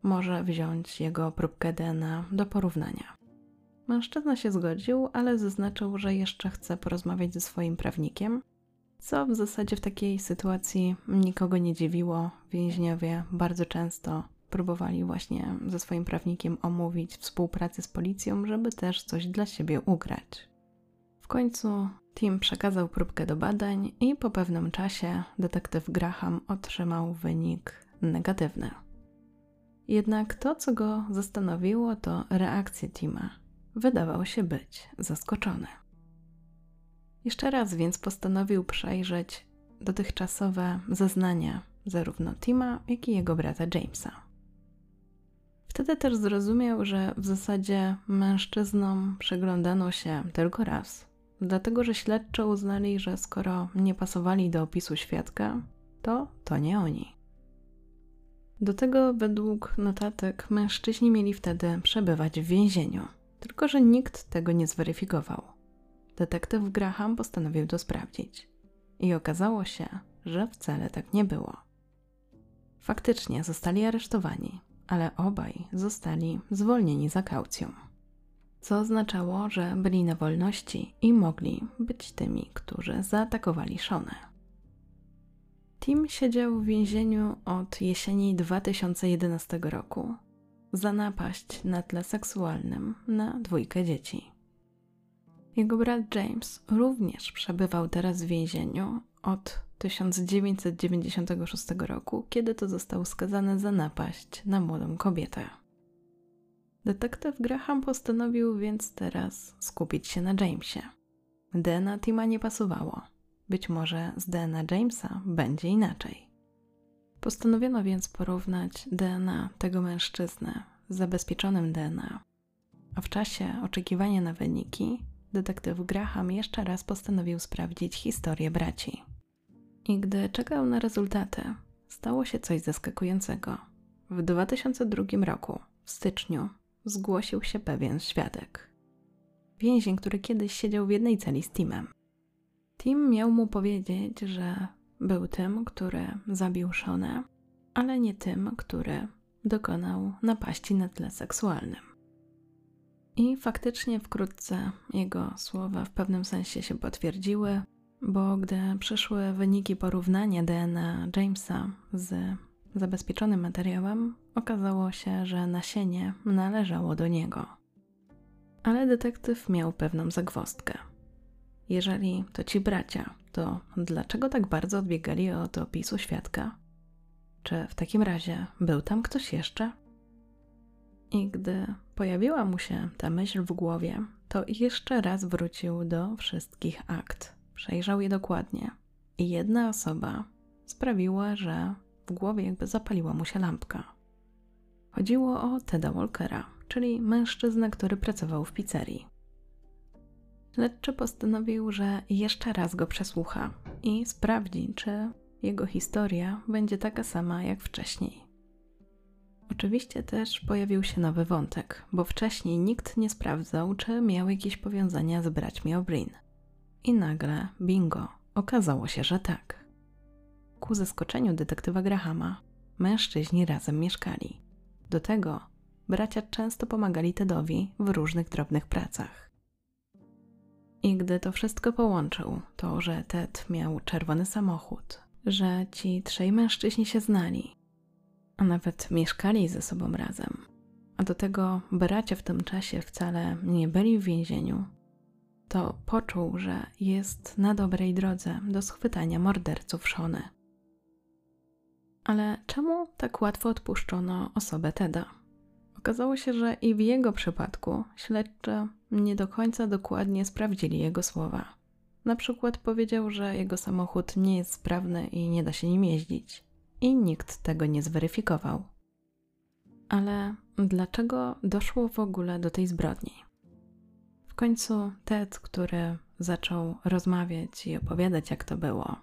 może wziąć jego próbkę DNA do porównania. Mężczyzna się zgodził, ale zaznaczył, że jeszcze chce porozmawiać ze swoim prawnikiem, co w zasadzie w takiej sytuacji nikogo nie dziwiło. Więźniowie bardzo często próbowali właśnie ze swoim prawnikiem omówić współpracę z policją, żeby też coś dla siebie ugrać. W końcu Tim przekazał próbkę do badań i po pewnym czasie detektyw Graham otrzymał wynik negatywny. Jednak to, co go zastanowiło, to reakcja Tima. Wydawał się być zaskoczony. Jeszcze raz więc postanowił przejrzeć dotychczasowe zeznania zarówno Tima, jak i jego brata Jamesa. Wtedy też zrozumiał, że w zasadzie mężczyznom przeglądano się tylko raz, dlatego że śledcze uznali, że skoro nie pasowali do opisu świadka, to to nie oni. Do tego, według notatek, mężczyźni mieli wtedy przebywać w więzieniu, tylko że nikt tego nie zweryfikował. Detektyw Graham postanowił to sprawdzić i okazało się, że wcale tak nie było. Faktycznie zostali aresztowani, ale obaj zostali zwolnieni za kaucją. Co oznaczało, że byli na wolności i mogli być tymi, którzy zaatakowali Shonę. Tim siedział w więzieniu od jesieni 2011 roku za napaść na tle seksualnym na dwójkę dzieci. Jego brat James również przebywał teraz w więzieniu od 1996 roku, kiedy to został skazany za napaść na młodą kobietę. Detektyw Graham postanowił więc teraz skupić się na Jamesie. DNA Tima nie pasowało. Być może z DNA Jamesa będzie inaczej. Postanowiono więc porównać DNA tego mężczyzny z zabezpieczonym DNA. A w czasie oczekiwania na wyniki, detektyw Graham jeszcze raz postanowił sprawdzić historię braci. I gdy czekał na rezultaty, stało się coś zaskakującego. W 2002 roku, w styczniu, zgłosił się pewien świadek. Więzień, który kiedyś siedział w jednej celi z Timem. Tim miał mu powiedzieć, że był tym, który zabił Shonę, ale nie tym, który dokonał napaści na tle seksualnym. I faktycznie wkrótce jego słowa w pewnym sensie się potwierdziły, bo gdy przyszły wyniki porównania DNA Jamesa z zabezpieczonym materiałem, okazało się, że nasienie należało do niego. Ale detektyw miał pewną zagwostkę. Jeżeli to ci bracia, to dlaczego tak bardzo odbiegali od opisu świadka? Czy w takim razie był tam ktoś jeszcze? I gdy pojawiła mu się ta myśl w głowie, to jeszcze raz wrócił do wszystkich akt. Przejrzał je dokładnie. I jedna osoba sprawiła, że w głowie jakby zapaliła mu się lampka. Chodziło o Teda Walkera, czyli mężczyznę, który pracował w pizzerii. Śledczy postanowił, że jeszcze raz go przesłucha i sprawdzi, czy jego historia będzie taka sama jak wcześniej. Oczywiście też pojawił się nowy wątek, bo wcześniej nikt nie sprawdzał, czy miał jakieś powiązania z braćmi O'Brien. I nagle, bingo, okazało się, że tak. Ku zaskoczeniu detektywa Grahama, mężczyźni razem mieszkali. Do tego bracia często pomagali Tedowi w różnych drobnych pracach. I gdy to wszystko połączył, to, że Ted miał czerwony samochód, że ci trzej mężczyźni się znali, a nawet mieszkali ze sobą razem, a do tego bracia w tym czasie wcale nie byli w więzieniu, to poczuł, że jest na dobrej drodze do schwytania morderców Szony. Ale czemu tak łatwo odpuszczono osobę Teda? Okazało się, że i w jego przypadku śledczy nie do końca dokładnie sprawdzili jego słowa. Na przykład powiedział, że jego samochód nie jest sprawny i nie da się nim jeździć. I nikt tego nie zweryfikował. Ale dlaczego doszło w ogóle do tej zbrodni? W końcu Ted, który zaczął rozmawiać i opowiadać, jak to było,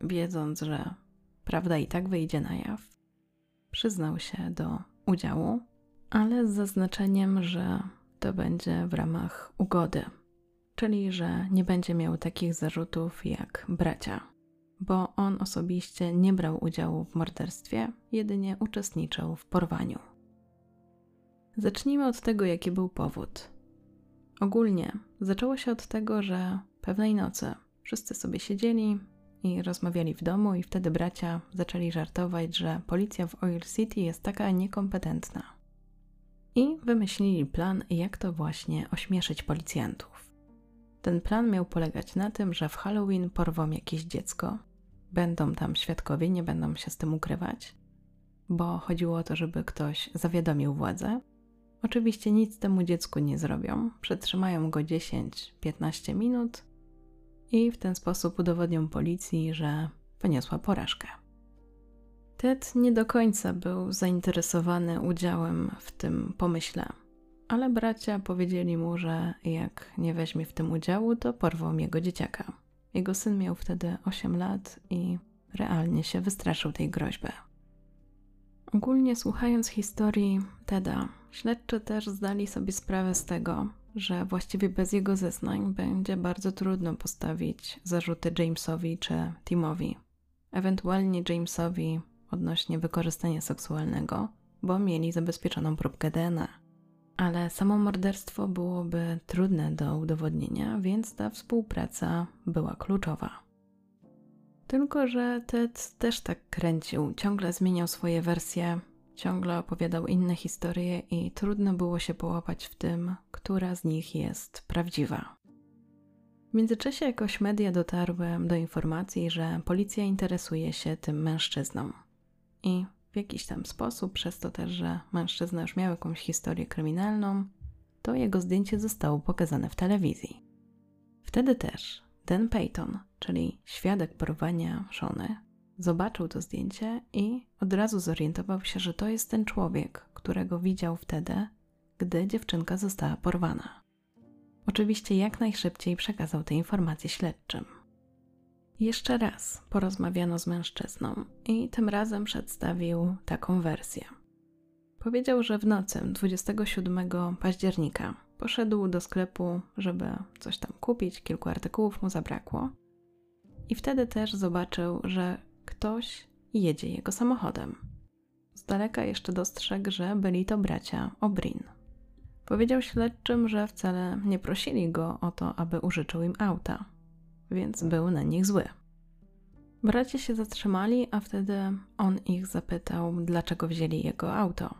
wiedząc, że prawda i tak wyjdzie na jaw, przyznał się do udziału, ale z zaznaczeniem, że to będzie w ramach ugody, czyli że nie będzie miał takich zarzutów jak bracia, bo on osobiście nie brał udziału w morderstwie, jedynie uczestniczył w porwaniu. Zacznijmy od tego, jaki był powód. Ogólnie zaczęło się od tego, że pewnej nocy wszyscy sobie siedzieli i rozmawiali w domu, i wtedy bracia zaczęli żartować, że policja w Oil City jest taka niekompetentna. I wymyślili plan, jak to właśnie ośmieszyć policjantów. Ten plan miał polegać na tym, że w Halloween porwą jakieś dziecko. Będą tam świadkowie, nie będą się z tym ukrywać, bo chodziło o to, żeby ktoś zawiadomił władzę, Oczywiście nic temu dziecku nie zrobią, przetrzymają go 10-15 minut i w ten sposób udowodnią policji, że poniosła porażkę. Ted nie do końca był zainteresowany udziałem w tym pomyśle, ale bracia powiedzieli mu, że jak nie weźmie w tym udziału, to porwą jego dzieciaka. Jego syn miał wtedy 8 lat i realnie się wystraszył tej groźby. Ogólnie słuchając historii Teda, śledczy też zdali sobie sprawę z tego, że właściwie bez jego zeznań będzie bardzo trudno postawić zarzuty Jamesowi czy Timowi. Ewentualnie Jamesowi odnośnie wykorzystania seksualnego, bo mieli zabezpieczoną próbkę DNA. Ale samo morderstwo byłoby trudne do udowodnienia, więc ta współpraca była kluczowa. Tylko, że Ted też tak kręcił, ciągle zmieniał swoje wersje, ciągle opowiadał inne historie i trudno było się połapać w tym, która z nich jest prawdziwa. W międzyczasie jakoś media dotarły do informacji, że policja interesuje się tym mężczyzną. I w jakiś tam sposób, przez to też, że mężczyzna już miał jakąś historię kryminalną, to jego zdjęcie zostało pokazane w telewizji. Wtedy też Dan Peyton, czyli świadek porwania Shony, zobaczył to zdjęcie i od razu zorientował się, że to jest ten człowiek, którego widział wtedy, gdy dziewczynka została porwana. Oczywiście jak najszybciej przekazał te informacje śledczym. Jeszcze raz porozmawiano z mężczyzną i tym razem przedstawił taką wersję. Powiedział, że w nocy 27 października Poszedł do sklepu, żeby coś tam kupić, kilku artykułów mu zabrakło. I wtedy też zobaczył, że ktoś jedzie jego samochodem. Z daleka jeszcze dostrzegł, że byli to bracia Obrin. Powiedział śledczym, że wcale nie prosili go o to, aby użyczył im auta, więc był na nich zły. Bracia się zatrzymali, a wtedy on ich zapytał, dlaczego wzięli jego auto.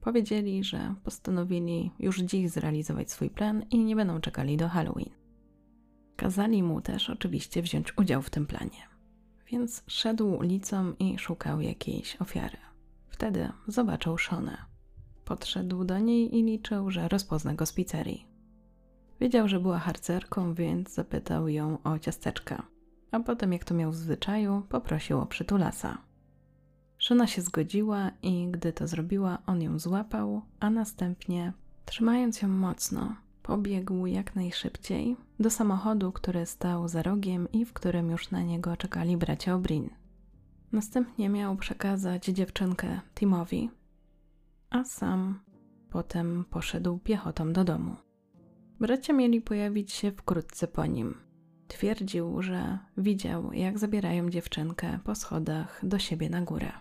Powiedzieli, że postanowili już dziś zrealizować swój plan i nie będą czekali do Halloween. Kazali mu też oczywiście wziąć udział w tym planie, więc szedł ulicą i szukał jakiejś ofiary. Wtedy zobaczył Shonę. Podszedł do niej i liczył, że rozpozna go z pizzerii. Wiedział, że była harcerką, więc zapytał ją o ciasteczka, a potem, jak to miał w zwyczaju, poprosił o przytulasa. Żona się zgodziła i gdy to zrobiła, on ją złapał, a następnie, trzymając ją mocno, pobiegł jak najszybciej do samochodu, który stał za rogiem i w którym już na niego czekali bracia Obrin. Następnie miał przekazać dziewczynkę Timowi, a sam potem poszedł piechotą do domu. Bracia mieli pojawić się wkrótce po nim. Twierdził, że widział, jak zabierają dziewczynkę po schodach do siebie na górę.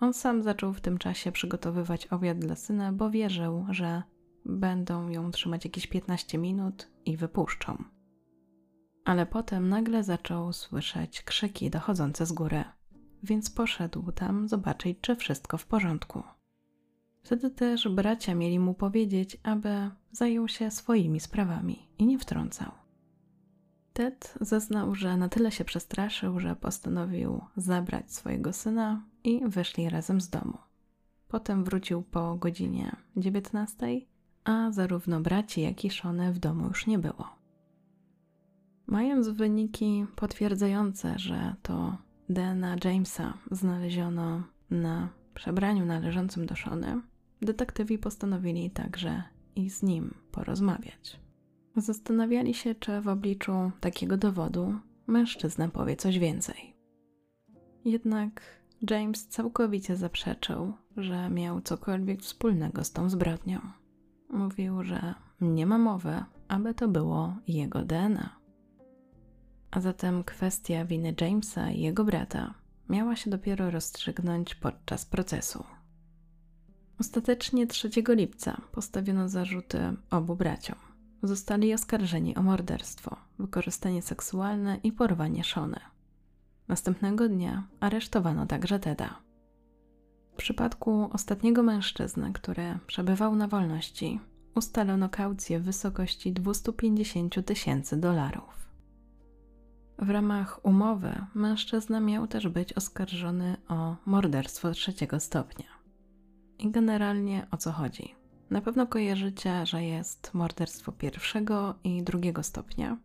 On sam zaczął w tym czasie przygotowywać obiad dla syna, bo wierzył, że będą ją trzymać jakieś 15 minut i wypuszczą. Ale potem nagle zaczął słyszeć krzyki dochodzące z góry, więc poszedł tam zobaczyć, czy wszystko w porządku. Wtedy też bracia mieli mu powiedzieć, aby zajął się swoimi sprawami i nie wtrącał. Ted zeznał, że na tyle się przestraszył, że postanowił zabrać swojego syna i wyszli razem z domu. Potem wrócił po godzinie 19, a zarówno braci, jak i Shone w domu już nie było. Mając wyniki potwierdzające, że to DNA Jamesa znaleziono na przebraniu należącym do Shony, detektywi postanowili także i z nim porozmawiać. Zastanawiali się, czy w obliczu takiego dowodu mężczyzna powie coś więcej. Jednak James całkowicie zaprzeczył, że miał cokolwiek wspólnego z tą zbrodnią. Mówił, że nie ma mowy, aby to było jego DNA. A zatem kwestia winy Jamesa i jego brata miała się dopiero rozstrzygnąć podczas procesu. Ostatecznie 3 lipca postawiono zarzuty obu braciom. Zostali oskarżeni o morderstwo, wykorzystanie seksualne i porwanie Shony. Następnego dnia aresztowano także Teda. W przypadku ostatniego mężczyzny, który przebywał na wolności, ustalono kaucję w wysokości 250 tysięcy dolarów. W ramach umowy mężczyzna miał też być oskarżony o morderstwo trzeciego stopnia. I generalnie o co chodzi? Na pewno kojarzycie, że jest morderstwo pierwszego i drugiego stopnia,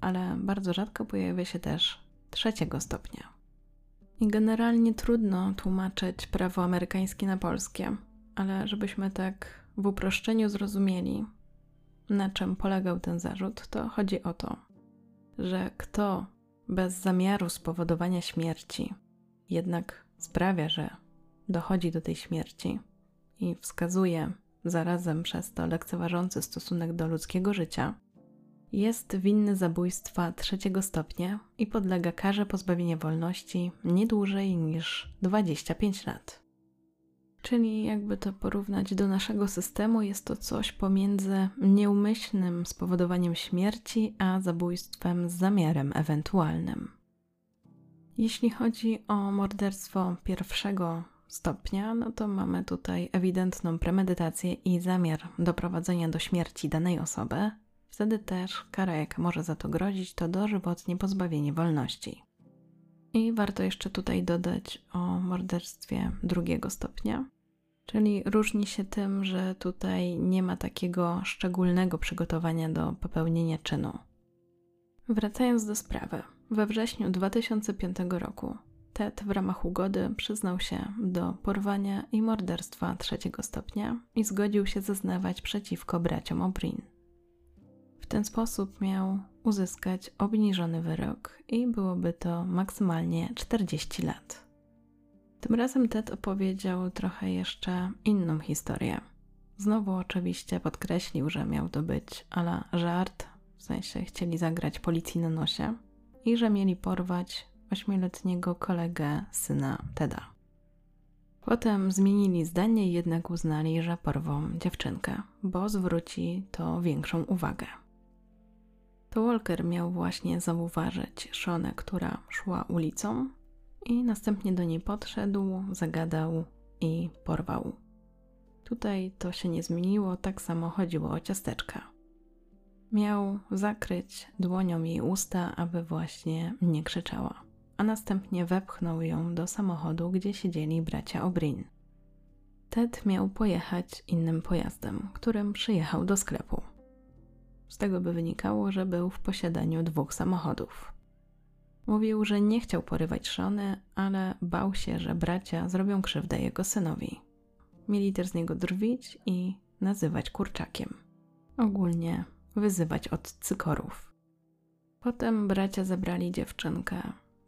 ale bardzo rzadko pojawia się też trzeciego stopnia. I generalnie trudno tłumaczyć prawo amerykańskie na polskie, ale żebyśmy tak w uproszczeniu zrozumieli, na czym polegał ten zarzut, to chodzi o to, że kto bez zamiaru spowodowania śmierci jednak sprawia, że dochodzi do tej śmierci i wskazuje zarazem przez to lekceważący stosunek do ludzkiego życia, jest winny zabójstwa trzeciego stopnia i podlega karze pozbawienia wolności nie dłużej niż 25 lat. Czyli, jakby to porównać do naszego systemu, jest to coś pomiędzy nieumyślnym spowodowaniem śmierci a zabójstwem z zamiarem ewentualnym. Jeśli chodzi o morderstwo pierwszego stopnia, no to mamy tutaj ewidentną premedytację i zamiar doprowadzenia do śmierci danej osoby. Wtedy też kara, jaka może za to grozić, to dożywotnie pozbawienie wolności. I warto jeszcze tutaj dodać o morderstwie drugiego stopnia, czyli różni się tym, że tutaj nie ma takiego szczególnego przygotowania do popełnienia czynu. Wracając do sprawy, we wrześniu 2005 roku Ted w ramach ugody przyznał się do porwania i morderstwa trzeciego stopnia i zgodził się zeznawać przeciwko braciom O'Brien. Ten sposób miał uzyskać obniżony wyrok i byłoby to maksymalnie 40 lat. Tym razem Ted opowiedział trochę jeszcze inną historię. Znowu oczywiście podkreślił, że miał to być ala żart, w sensie chcieli zagrać policji na nosie i że mieli porwać ośmioletniego kolegę syna Teda. Potem zmienili zdanie i jednak uznali, że porwą dziewczynkę, bo zwróci to większą uwagę. To Walker miał właśnie zauważyć Shonę, która szła ulicą i następnie do niej podszedł, zagadał i porwał. Tutaj to się nie zmieniło, tak samo chodziło o ciasteczka. Miał zakryć dłonią jej usta, aby właśnie nie krzyczała, a następnie wepchnął ją do samochodu, gdzie siedzieli bracia O'Brien. Ted miał pojechać innym pojazdem, którym przyjechał do sklepu. Z tego by wynikało, że był w posiadaniu dwóch samochodów. Mówił, że nie chciał porywać Szony, ale bał się, że bracia zrobią krzywdę jego synowi. Mieli też z niego drwić i nazywać kurczakiem. Ogólnie wyzywać od cykorów. Potem bracia zabrali dziewczynkę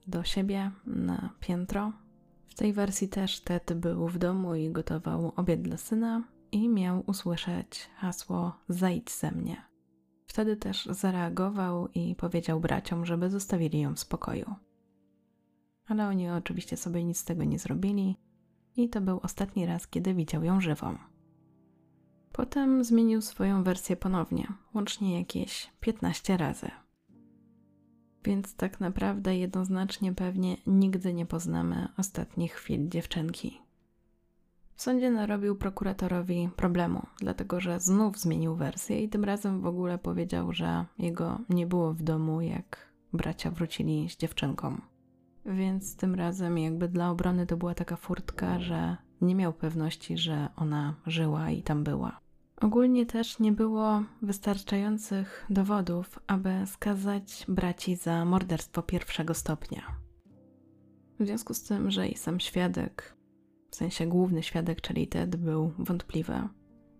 do siebie na piętro. W tej wersji też Ted był w domu i gotował obiad dla syna i miał usłyszeć hasło zajdź ze mnie. Wtedy też zareagował i powiedział braciom, żeby zostawili ją w spokoju. Ale oni oczywiście sobie nic z tego nie zrobili i to był ostatni raz, kiedy widział ją żywą. Potem zmienił swoją wersję ponownie, łącznie jakieś 15 razy. Więc tak naprawdę jednoznacznie pewnie nigdy nie poznamy ostatnich chwil dziewczynki. W sądzie narobił prokuratorowi problemu, dlatego że znów zmienił wersję i tym razem w ogóle powiedział, że jego nie było w domu, jak bracia wrócili z dziewczynką. Więc tym razem jakby dla obrony to była taka furtka, że nie miał pewności, że ona żyła i tam była. Ogólnie też nie było wystarczających dowodów, aby skazać braci za morderstwo pierwszego stopnia. W związku z tym, że i sam świadek, w sensie główny świadek, czyli Ted, był wątpliwy,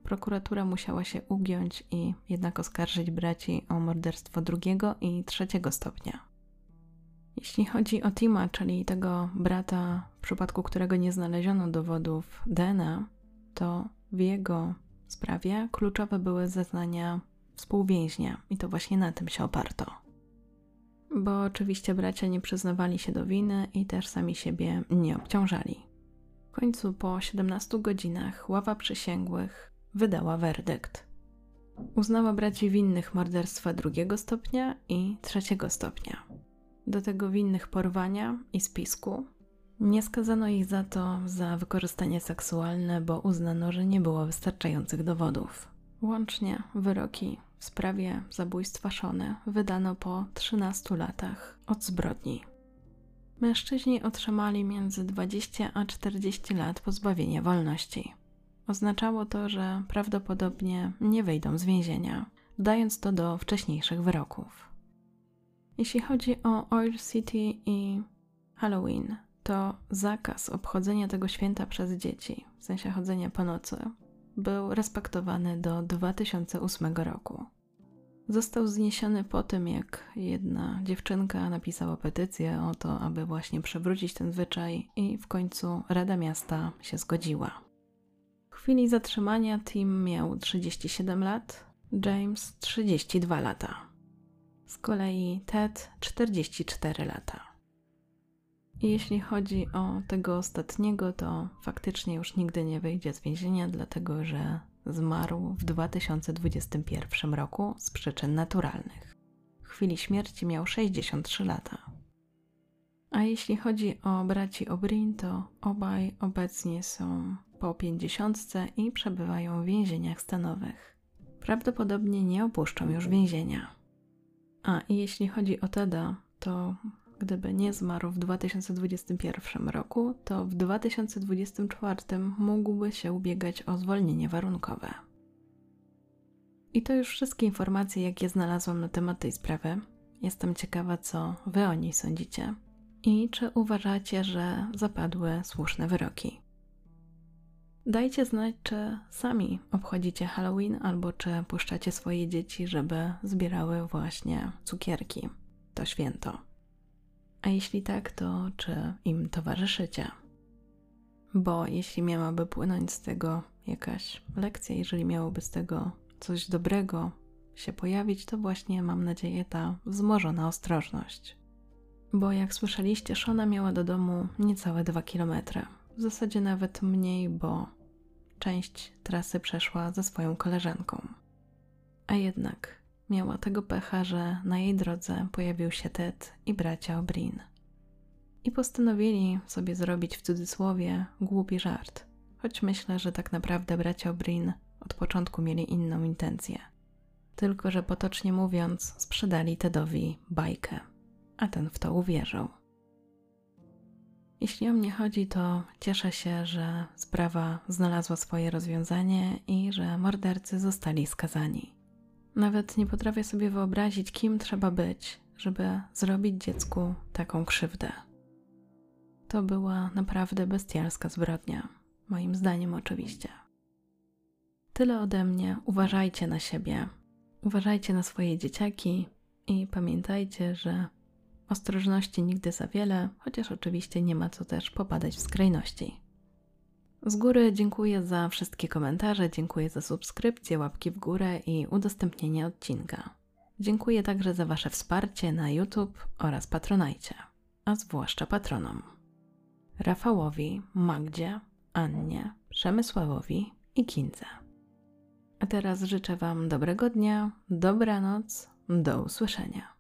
prokuratura musiała się ugiąć i jednak oskarżyć braci o morderstwo drugiego i trzeciego stopnia. Jeśli chodzi o Tima, czyli tego brata, w przypadku którego nie znaleziono dowodów DNA, to w jego sprawie kluczowe były zeznania współwięźnia i to właśnie na tym się oparto. Bo oczywiście bracia nie przyznawali się do winy i też sami siebie nie obciążali. W końcu po 17 godzinach ława przysięgłych wydała werdykt. Uznała braci winnych morderstwa drugiego stopnia i trzeciego stopnia. Do tego winnych porwania i spisku nie skazano ich za to za wykorzystanie seksualne, bo uznano, że nie było wystarczających dowodów. Łącznie wyroki w sprawie zabójstwa Szony wydano po 13 latach od zbrodni. Mężczyźni otrzymali między 20 a 40 lat pozbawienia wolności. Oznaczało to, że prawdopodobnie nie wyjdą z więzienia, dając to do wcześniejszych wyroków. Jeśli chodzi o Oil City i Halloween, to zakaz obchodzenia tego święta przez dzieci, w sensie chodzenia po nocy, był respektowany do 2008 roku. Został zniesiony po tym, jak jedna dziewczynka napisała petycję o to, aby właśnie przywrócić ten zwyczaj, i w końcu Rada Miasta się zgodziła. W chwili zatrzymania Tim miał 37 lat, James 32 lata. Z kolei Ted 44 lata. I jeśli chodzi o tego ostatniego, to faktycznie już nigdy nie wyjdzie z więzienia, dlatego że zmarł w 2021 roku z przyczyn naturalnych. W chwili śmierci miał 63 lata. A jeśli chodzi o braci O'Brien, to obaj obecnie są po 50 i przebywają w więzieniach stanowych. Prawdopodobnie nie opuszczą już więzienia. A jeśli chodzi o Teda, to Gdyby nie zmarł w 2021 roku, to w 2024 mógłby się ubiegać o zwolnienie warunkowe. I to już wszystkie informacje, jakie znalazłam na temat tej sprawy. Jestem ciekawa, co Wy o niej sądzicie i czy uważacie, że zapadły słuszne wyroki. Dajcie znać, czy sami obchodzicie Halloween albo czy puszczacie swoje dzieci, żeby zbierały właśnie cukierki. To święto. A jeśli tak, to czy im towarzyszycie? Bo jeśli miałaby płynąć z tego jakaś lekcja, jeżeli miałoby z tego coś dobrego się pojawić, to właśnie mam nadzieję ta wzmożona ostrożność. Bo jak słyszeliście, Szona miała do domu niecałe dwa kilometry. W W zasadzie nawet mniej, bo część trasy przeszła ze swoją koleżanką. A jednak miała tego pecha, że na jej drodze pojawił się Ted i bracia O'Brien. I postanowili sobie zrobić w cudzysłowie głupi żart, choć myślę, że tak naprawdę bracia O'Brien od początku mieli inną intencję. Tylko, że potocznie mówiąc, sprzedali Tedowi bajkę, a ten w to uwierzył. Jeśli o mnie chodzi, to cieszę się, że sprawa znalazła swoje rozwiązanie i że mordercy zostali skazani. Nawet nie potrafię sobie wyobrazić, kim trzeba być, żeby zrobić dziecku taką krzywdę. To była naprawdę bestialska zbrodnia, moim zdaniem oczywiście. Tyle ode mnie. Uważajcie na siebie, uważajcie na swoje dzieciaki i pamiętajcie, że ostrożności nigdy za wiele, chociaż oczywiście nie ma co też popadać w skrajności. Z góry dziękuję za wszystkie komentarze, dziękuję za subskrypcję, łapki w górę i udostępnienie odcinka. Dziękuję także za Wasze wsparcie na YouTube oraz Patronajcie, a zwłaszcza patronom. Rafałowi, Magdzie, Annie, Przemysławowi i Kindze. A teraz życzę Wam dobrego dnia, dobranoc, do usłyszenia.